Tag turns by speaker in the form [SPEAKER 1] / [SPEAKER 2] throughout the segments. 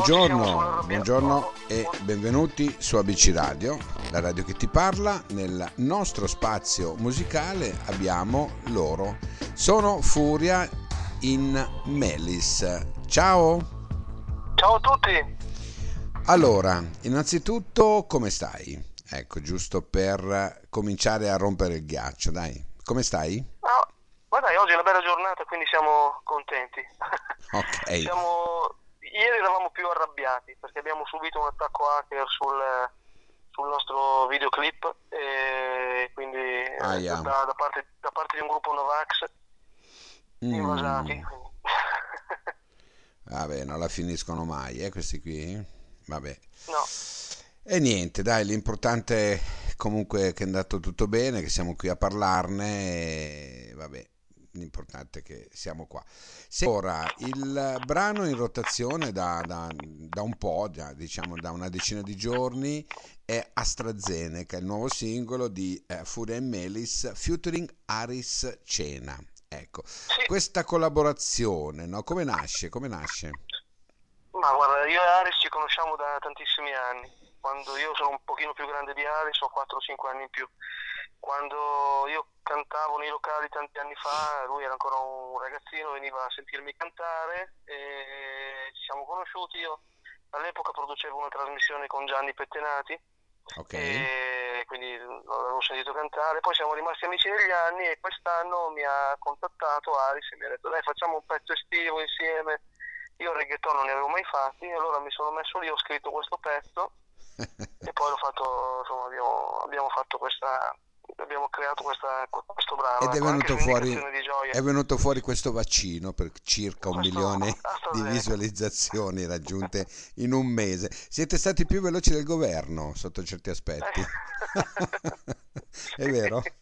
[SPEAKER 1] Buongiorno, buongiorno e benvenuti su ABC Radio, la radio che ti parla. Nel nostro spazio musicale abbiamo loro. Sono Furia in Melis. Ciao!
[SPEAKER 2] Ciao a tutti!
[SPEAKER 1] Allora, innanzitutto come stai? Ecco, giusto per cominciare a rompere il ghiaccio, dai. Come stai?
[SPEAKER 2] Ah, guarda, oggi è una bella giornata, quindi siamo contenti.
[SPEAKER 1] Ok.
[SPEAKER 2] siamo ieri eravamo più arrabbiati perché abbiamo subito un attacco hacker sul, sul nostro videoclip e quindi eh,
[SPEAKER 1] Ah, yeah.
[SPEAKER 2] da, da parte, da parte di un gruppo Novax
[SPEAKER 1] Mm.
[SPEAKER 2] invasati.
[SPEAKER 1] Vabbè, non la finiscono mai, eh, questi qui. Vabbè.
[SPEAKER 2] No,
[SPEAKER 1] E niente, dai, l'importante è comunque che è andato tutto bene, che siamo qui a parlarne e vabbè, l'importante è che siamo qua. Se ora il brano in rotazione da, da- da un po', già, diciamo da una decina di giorni, è AstraZeneca, il nuovo singolo di eh, Furia e Melis featuring Aris Cena. Ecco,
[SPEAKER 2] sì,
[SPEAKER 1] questa collaborazione, no? Come nasce? Come nasce?
[SPEAKER 2] ma guarda, io e Aris ci conosciamo da tantissimi anni. Quando io sono un pochino più grande di Aris, ho 4-5 anni in più. Quando io cantavo nei locali tanti anni fa, lui era ancora un ragazzino, veniva a sentirmi cantare e ci siamo conosciuti. Io all'epoca producevo una trasmissione con Gianni Pettenati
[SPEAKER 1] Ok?
[SPEAKER 2] e quindi l'avevo sentito cantare. Poi siamo rimasti amici negli anni e quest'anno mi ha contattato Aris e mi ha detto dai facciamo un pezzo estivo insieme. Io reggaeton non ne avevo mai fatti, e allora mi sono messo lì, ho scritto questo pezzo e poi l'ho fatto, insomma, abbiamo, abbiamo fatto questa, creato questa, questo brano.
[SPEAKER 1] Ed è
[SPEAKER 2] ecco,
[SPEAKER 1] venuto fuori, è venuto fuori questo vaccino per circa un
[SPEAKER 2] Questo
[SPEAKER 1] milione di visualizzazioni raggiunte in un mese. Siete stati più veloci del governo sotto certi aspetti. è vero?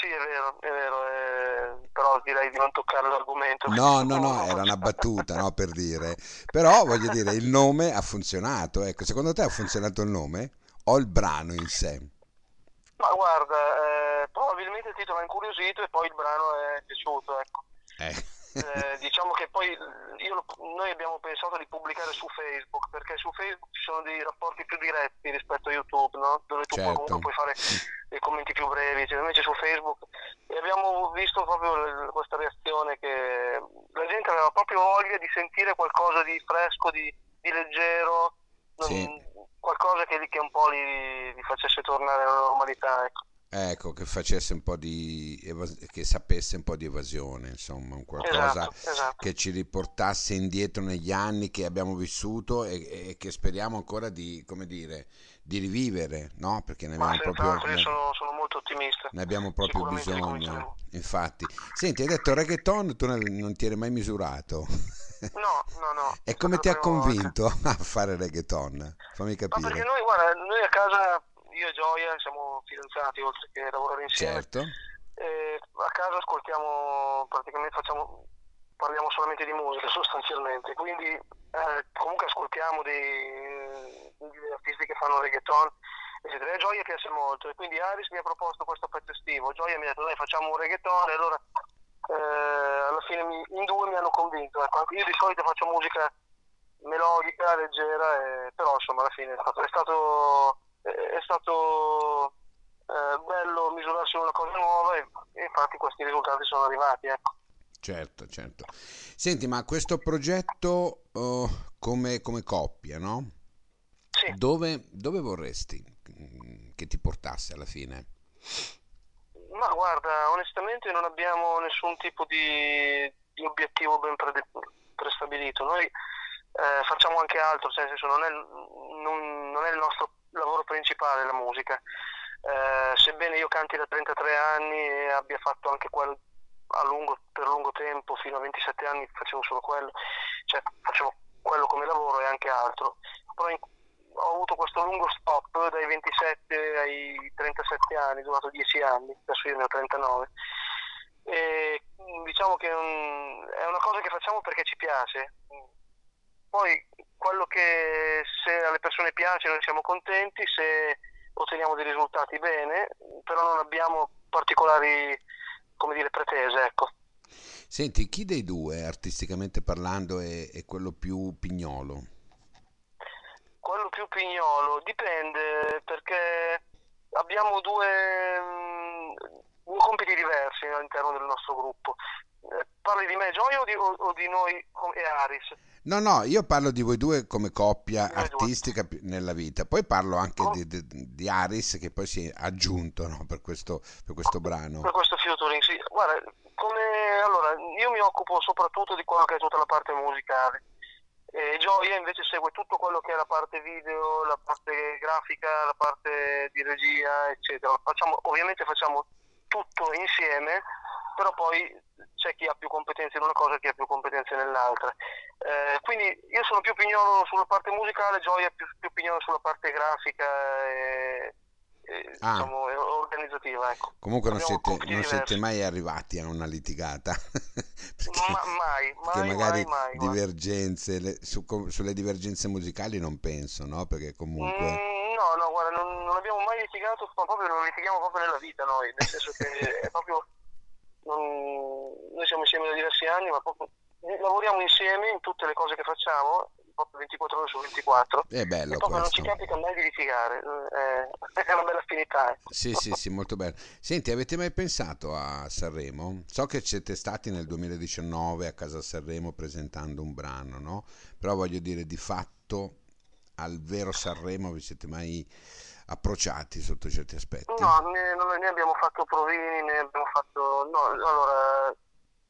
[SPEAKER 2] Sì, è vero, è vero, eh, però direi di non toccare l'argomento.
[SPEAKER 1] No, no, no, era una battuta, no, per dire. Però voglio dire, il nome ha funzionato. Ecco, secondo te ha funzionato il nome o il brano in sé?
[SPEAKER 2] Ma guarda, eh, probabilmente il titolo ha incuriosito e poi il brano è piaciuto, ecco.
[SPEAKER 1] Eh.
[SPEAKER 2] Eh, diciamo che poi io lo- noi abbiamo pensato di pubblicare su Facebook perché su Facebook ci sono dei rapporti più diretti rispetto a YouTube, no? dove tu
[SPEAKER 1] Certo.
[SPEAKER 2] comunque puoi fare dei commenti più brevi, cioè, invece su Facebook e abbiamo visto proprio questa reazione che la gente aveva proprio voglia di sentire qualcosa di fresco, di, di leggero, non-
[SPEAKER 1] Sì.
[SPEAKER 2] Qualcosa che, che un po' li, li facesse tornare alla normalità. Ecco.
[SPEAKER 1] Ecco, che facesse un po' di evas- che sapesse un po' di evasione, insomma, un qualcosa
[SPEAKER 2] Esatto, esatto.
[SPEAKER 1] che ci riportasse indietro negli anni che abbiamo vissuto e, e che speriamo ancora di, come dire, di rivivere, no? Perché ne
[SPEAKER 2] Ma
[SPEAKER 1] abbiamo proprio,
[SPEAKER 2] senz'altro io sono, sono molto ottimista.
[SPEAKER 1] ne abbiamo proprio bisogno,
[SPEAKER 2] ricominceremo.
[SPEAKER 1] infatti. Senti, hai detto reggaeton, tu non ti eri mai misurato.
[SPEAKER 2] No, no, no.
[SPEAKER 1] E come ti ha convinto a fare reggaeton? Fammi
[SPEAKER 2] Ma perché
[SPEAKER 1] capire.
[SPEAKER 2] noi, guarda, noi a casa, io e Gioia, siamo fidanzati oltre che lavorare insieme.
[SPEAKER 1] Certo,
[SPEAKER 2] E a casa ascoltiamo, praticamente facciamo, parliamo solamente di musica sostanzialmente. Quindi eh, comunque ascoltiamo dei, degli artisti che fanno reggaeton. eccetera. E Gioia piace molto. E quindi Aris mi ha proposto questo pezzo estivo. Gioia mi ha detto dai facciamo un reggaeton e allora eh, fine mi- in due mi hanno convinto. Ecco, io di solito faccio musica melodica, leggera, e- però insomma alla fine è stato, è stato, è stato, eh, bello misurarsi una cosa nuova e, e infatti questi risultati sono arrivati. Ecco.
[SPEAKER 1] certo, certo. Senti, ma questo progetto oh, come, come coppia, no?
[SPEAKER 2] Sì.
[SPEAKER 1] Dove, dove vorresti mm, che ti portasse alla fine?
[SPEAKER 2] Ma guarda, onestamente non abbiamo nessun tipo di, di obiettivo ben prede- prestabilito. Noi eh, facciamo anche altro, cioè, senso, non, è, non- non è il nostro lavoro principale la musica. Eh, sebbene io canti da 33 anni e abbia fatto anche quello lungo, per lungo tempo, fino a 27 anni facevo solo quello, cioè facevo quello come lavoro e anche altro. Però in- ho avuto questo lungo stop dai 27 ai 37 anni, durato 10 anni, adesso io ne ho 39. E diciamo che è una cosa che facciamo perché ci piace. Poi quello che se alle persone piace noi siamo contenti, se otteniamo dei risultati bene, però non abbiamo particolari come dire pretese, ecco.
[SPEAKER 1] Senti, chi dei due, artisticamente parlando, è, è quello più pignolo?
[SPEAKER 2] Quello più pignolo dipende perché abbiamo due, mm, due compiti diversi all'interno del nostro gruppo. Eh, Parli di me, Gioia, o di, o- o di noi e Aris?
[SPEAKER 1] No, no, io parlo di voi due come coppia
[SPEAKER 2] due.
[SPEAKER 1] artistica pi- nella vita, poi parlo anche
[SPEAKER 2] Com-
[SPEAKER 1] di, di, di Aris che poi si è aggiunto no, per questo, per questo brano.
[SPEAKER 2] Per questo featuring, sì. Guarda, come allora, io mi occupo soprattutto di quello che è tutta la parte musicale. E Gioia invece segue tutto quello che è la parte video, la parte grafica, la parte di regia, eccetera. Facciamo, ovviamente facciamo tutto insieme, però poi c'è chi ha più competenze in una cosa e chi ha più competenze nell'altra. Eh, quindi io sono più pignolo sulla parte musicale, Gioia è più, più pignolo sulla parte grafica e, e,
[SPEAKER 1] Ah.
[SPEAKER 2] diciamo, organizzativa. Ecco.
[SPEAKER 1] Comunque non siete, non siete mai arrivati a una litigata, perché,
[SPEAKER 2] Ma- mai,
[SPEAKER 1] perché
[SPEAKER 2] mai,
[SPEAKER 1] magari
[SPEAKER 2] mai, mai,
[SPEAKER 1] divergenze, le- su- sulle divergenze musicali non penso, no? Perché comunque...
[SPEAKER 2] Mm, no, no, guarda, non, non abbiamo mai litigato, ma proprio non litighiamo proprio nella vita noi, nel senso che è proprio, non- noi siamo insieme da diversi anni, ma proprio lavoriamo insieme in tutte le cose che facciamo, proprio 24 ore su 24,
[SPEAKER 1] È bello
[SPEAKER 2] e proprio non ci
[SPEAKER 1] questo.
[SPEAKER 2] capita mai di litigare, eh, è una bella affinità. ecco.
[SPEAKER 1] Sì, sì, sì, molto bello. Senti, avete mai pensato a Sanremo? So che siete stati nel 2019 a casa Sanremo presentando un brano, no? Però voglio dire, di fatto al vero Sanremo vi siete mai approcciati sotto certi aspetti?
[SPEAKER 2] No, ne, non- ne abbiamo fatto provini, ne abbiamo fatto... No, allora,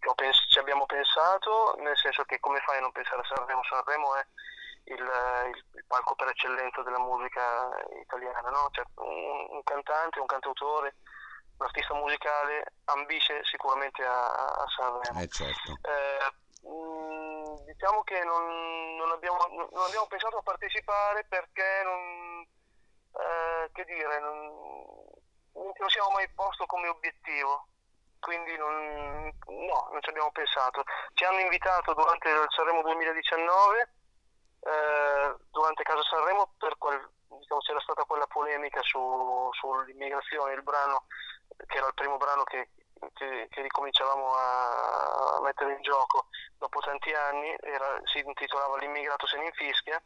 [SPEAKER 2] ho pens- ci abbiamo pensato, nel senso che come fai a non pensare a Sanremo? Sanremo è il, il- palco per eccellenza della musica italiana, no? Cioè, un, un cantante, un cantautore, un artista musicale ambisce sicuramente a, a Sanremo.
[SPEAKER 1] Eh certo.
[SPEAKER 2] Eh, mh, diciamo che non, non abbiamo, non abbiamo pensato a partecipare perché non, eh, che dire, non, non lo siamo mai posto come obiettivo, quindi non, no, non ci abbiamo pensato. Ci hanno invitato durante il Sanremo 2019, eh, durante Casa Sanremo, per quel, diciamo, c'era stata quella polemica su, sull'immigrazione, il brano che era il primo brano che, che- che ricominciavamo a, mettere in gioco dopo tanti anni, era- si intitolava L'immigrato se ne infischia.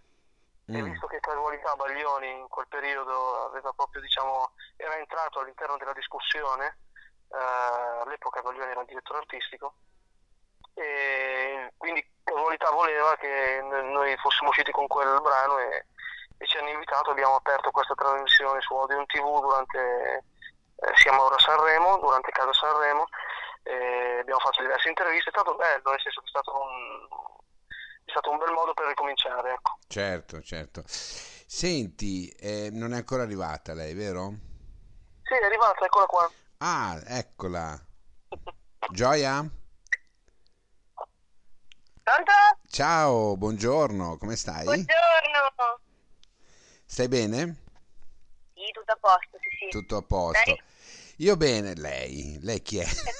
[SPEAKER 2] E
[SPEAKER 1] Mm.
[SPEAKER 2] visto che casualità Baglioni in quel periodo aveva proprio, diciamo, era entrato all'interno della discussione, eh, all'epoca Baglioni era il direttore artistico, e quindi casualità voleva che noi fossimo usciti con quel brano e, e ci hanno invitato, abbiamo aperto questa trasmissione su Odeon TV durante eh, Siamo ora a Sanremo, durante Casa Sanremo, abbiamo fatto diverse interviste, è stato bello, nel senso che è stato un, è stato un bel modo per ricominciare, ecco.
[SPEAKER 1] Certo, certo. Senti, eh, non è ancora arrivata lei, vero?
[SPEAKER 2] Sì, è arrivata, eccola qua.
[SPEAKER 1] Ah, eccola. Gioia?
[SPEAKER 3] Pronto?
[SPEAKER 1] Ciao, buongiorno, come stai?
[SPEAKER 3] Buongiorno.
[SPEAKER 1] Stai bene?
[SPEAKER 3] Sì, tutto a posto, sì, sì.
[SPEAKER 1] Tutto a posto.
[SPEAKER 3] Lei?
[SPEAKER 1] Io bene, lei, lei chi è?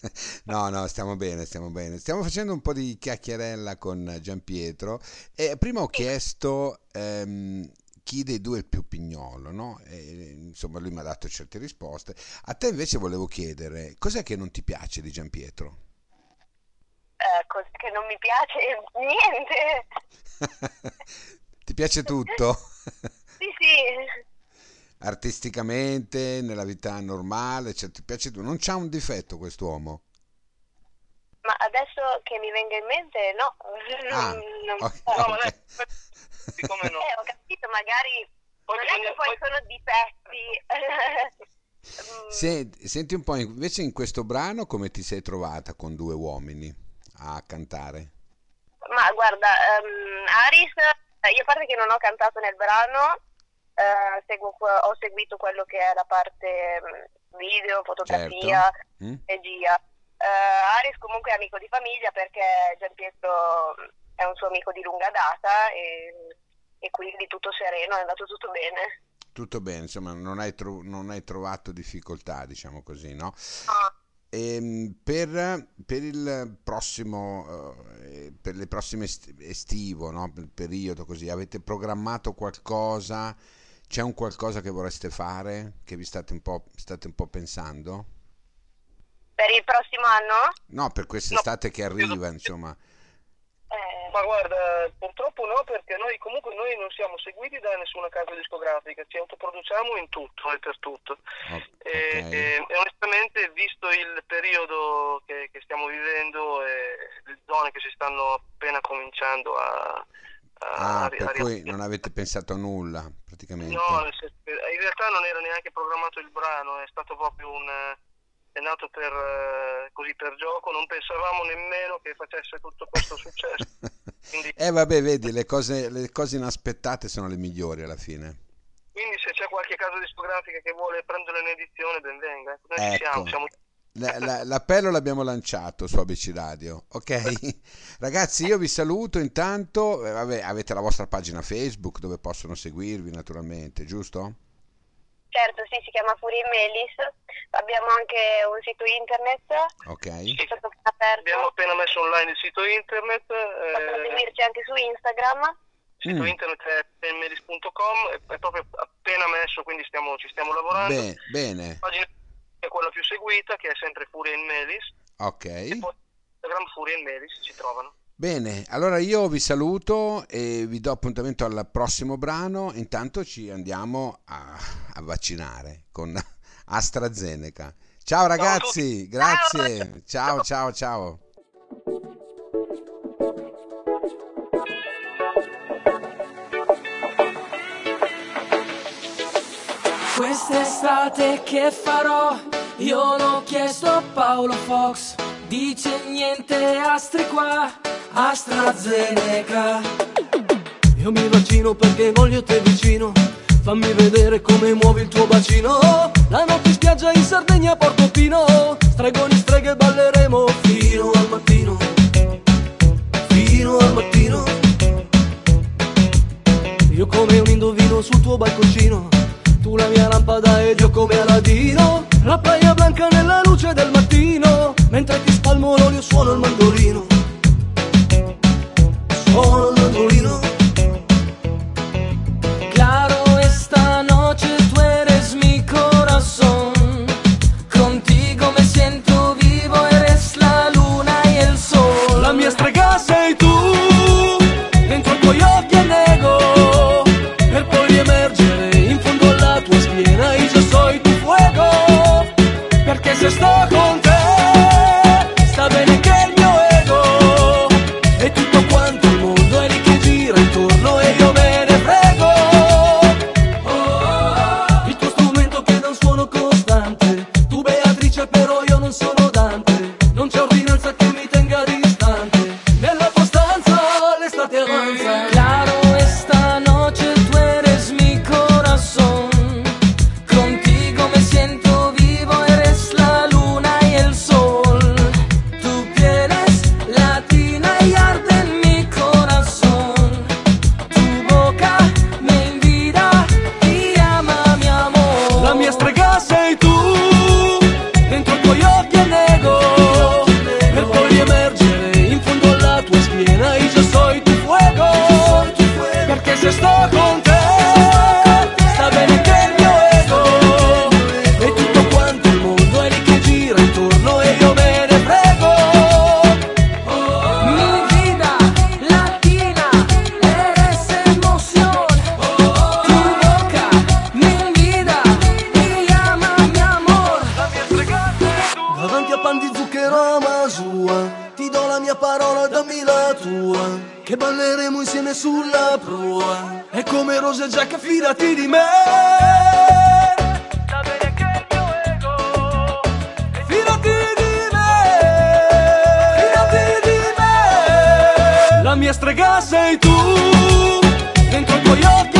[SPEAKER 1] No, no, stiamo bene, stiamo bene. Stiamo facendo un po' di chiacchierella con Giampietro e prima ho chiesto ehm, chi dei due è il più pignolo, no? E, insomma, lui mi ha dato certe risposte. A te invece volevo chiedere, cos'è che non ti piace di Giampietro?
[SPEAKER 3] Eh, cosa che non mi piace? Niente.
[SPEAKER 1] Ti piace tutto?
[SPEAKER 3] Sì, sì.
[SPEAKER 1] Artisticamente, nella vita normale, cioè ti piace tutto? Non c'ha un difetto quest'uomo?
[SPEAKER 3] Adesso che mi venga in mente, no.
[SPEAKER 1] Ah,
[SPEAKER 3] Non, non
[SPEAKER 1] ok.
[SPEAKER 3] so.
[SPEAKER 2] No, dai, siccome no.
[SPEAKER 3] Eh, ho capito, magari non è che poi sono difetti.
[SPEAKER 1] Senti, senti un po', invece in questo brano come ti sei trovata con due uomini a cantare?
[SPEAKER 3] Ma guarda, ehm, Aris, eh, io a parte che non ho cantato nel brano, eh, seguo ho seguito quello che è la parte mm, video, fotografia,
[SPEAKER 1] Certo. Mm?
[SPEAKER 3] regia. Eh, Aris comunque è amico di famiglia perché Giampietro è un suo amico di lunga data e, e quindi tutto sereno, è andato tutto bene.
[SPEAKER 1] Tutto bene, insomma, non hai, tro- non hai trovato difficoltà, diciamo così, no?
[SPEAKER 3] Ah,
[SPEAKER 1] Ehm, per, per il prossimo, eh, per le prossime est- estivo, no? Per il periodo così, avete programmato qualcosa? C'è un qualcosa che vorreste fare? Che vi state un po', state un po' pensando?
[SPEAKER 3] Per il prossimo anno?
[SPEAKER 1] No, per quest'estate no. che arriva, insomma.
[SPEAKER 2] Eh... Ma guarda, purtroppo no, perché noi comunque noi non siamo seguiti da nessuna casa discografica, ci autoproduciamo in tutto e per tutto. Oh, e, okay. e, e, onestamente, visto il periodo che, che, stiamo vivendo e le zone che si stanno appena cominciando a...
[SPEAKER 1] a ah, per a cui non avete pensato a nulla, praticamente.
[SPEAKER 2] No, in realtà non era neanche programmato il brano, è stato proprio un è nato per, eh, così per gioco, non pensavamo nemmeno che facesse tutto questo successo.
[SPEAKER 1] Quindi, eh vabbè, vedi, le cose, le cose inaspettate sono le migliori alla fine.
[SPEAKER 2] Quindi se c'è qualche casa discografica che vuole prendere in edizione, ben venga. Noi ecco. ci siamo, siamo...
[SPEAKER 1] La, la, l'appello l'abbiamo lanciato su ABC Radio, ok? Ragazzi, io vi saluto intanto. Eh, vabbè, avete la vostra pagina Facebook dove possono seguirvi, naturalmente, giusto?
[SPEAKER 3] Certo, sì, si chiama Fury Melis. Abbiamo anche un sito internet.
[SPEAKER 1] Ok.
[SPEAKER 2] Sì. Abbiamo appena messo online il sito internet.
[SPEAKER 3] Potete eh... seguirci anche su Instagram.
[SPEAKER 2] Il sito mm. internet è penmelis.com, è proprio appena messo, quindi stiamo, ci stiamo lavorando.
[SPEAKER 1] Beh, bene. La
[SPEAKER 2] pagina è quella più seguita, che è sempre Fury Melis.
[SPEAKER 1] Ok.
[SPEAKER 2] E poi Instagram Fury Melis ci trovano.
[SPEAKER 1] Bene, allora io vi saluto e vi do appuntamento al prossimo brano. Intanto ci andiamo a, a vaccinare con AstraZeneca. Ciao ragazzi, grazie. Ciao, ciao, ciao.
[SPEAKER 4] Quest'estate che farò? Io l'ho chiesto a Paolo Fox, dice niente astri qua AstraZeneca. Io mi vaccino perché voglio te vicino. Fammi vedere come muovi il tuo bacino. La notte spiaggia in Sardegna a Portofino. Stregoni, streghe balleremo fino al mattino. Fino al mattino. Io come un indovino sul tuo balconcino. Tu la mia lampada ed io come Aladino. La playa blanca nella luce del mattino. Mentre ti spalmo l'olio suono il mandolino.
[SPEAKER 5] La mia strega sei tu, dentro i tuoi occhi nego.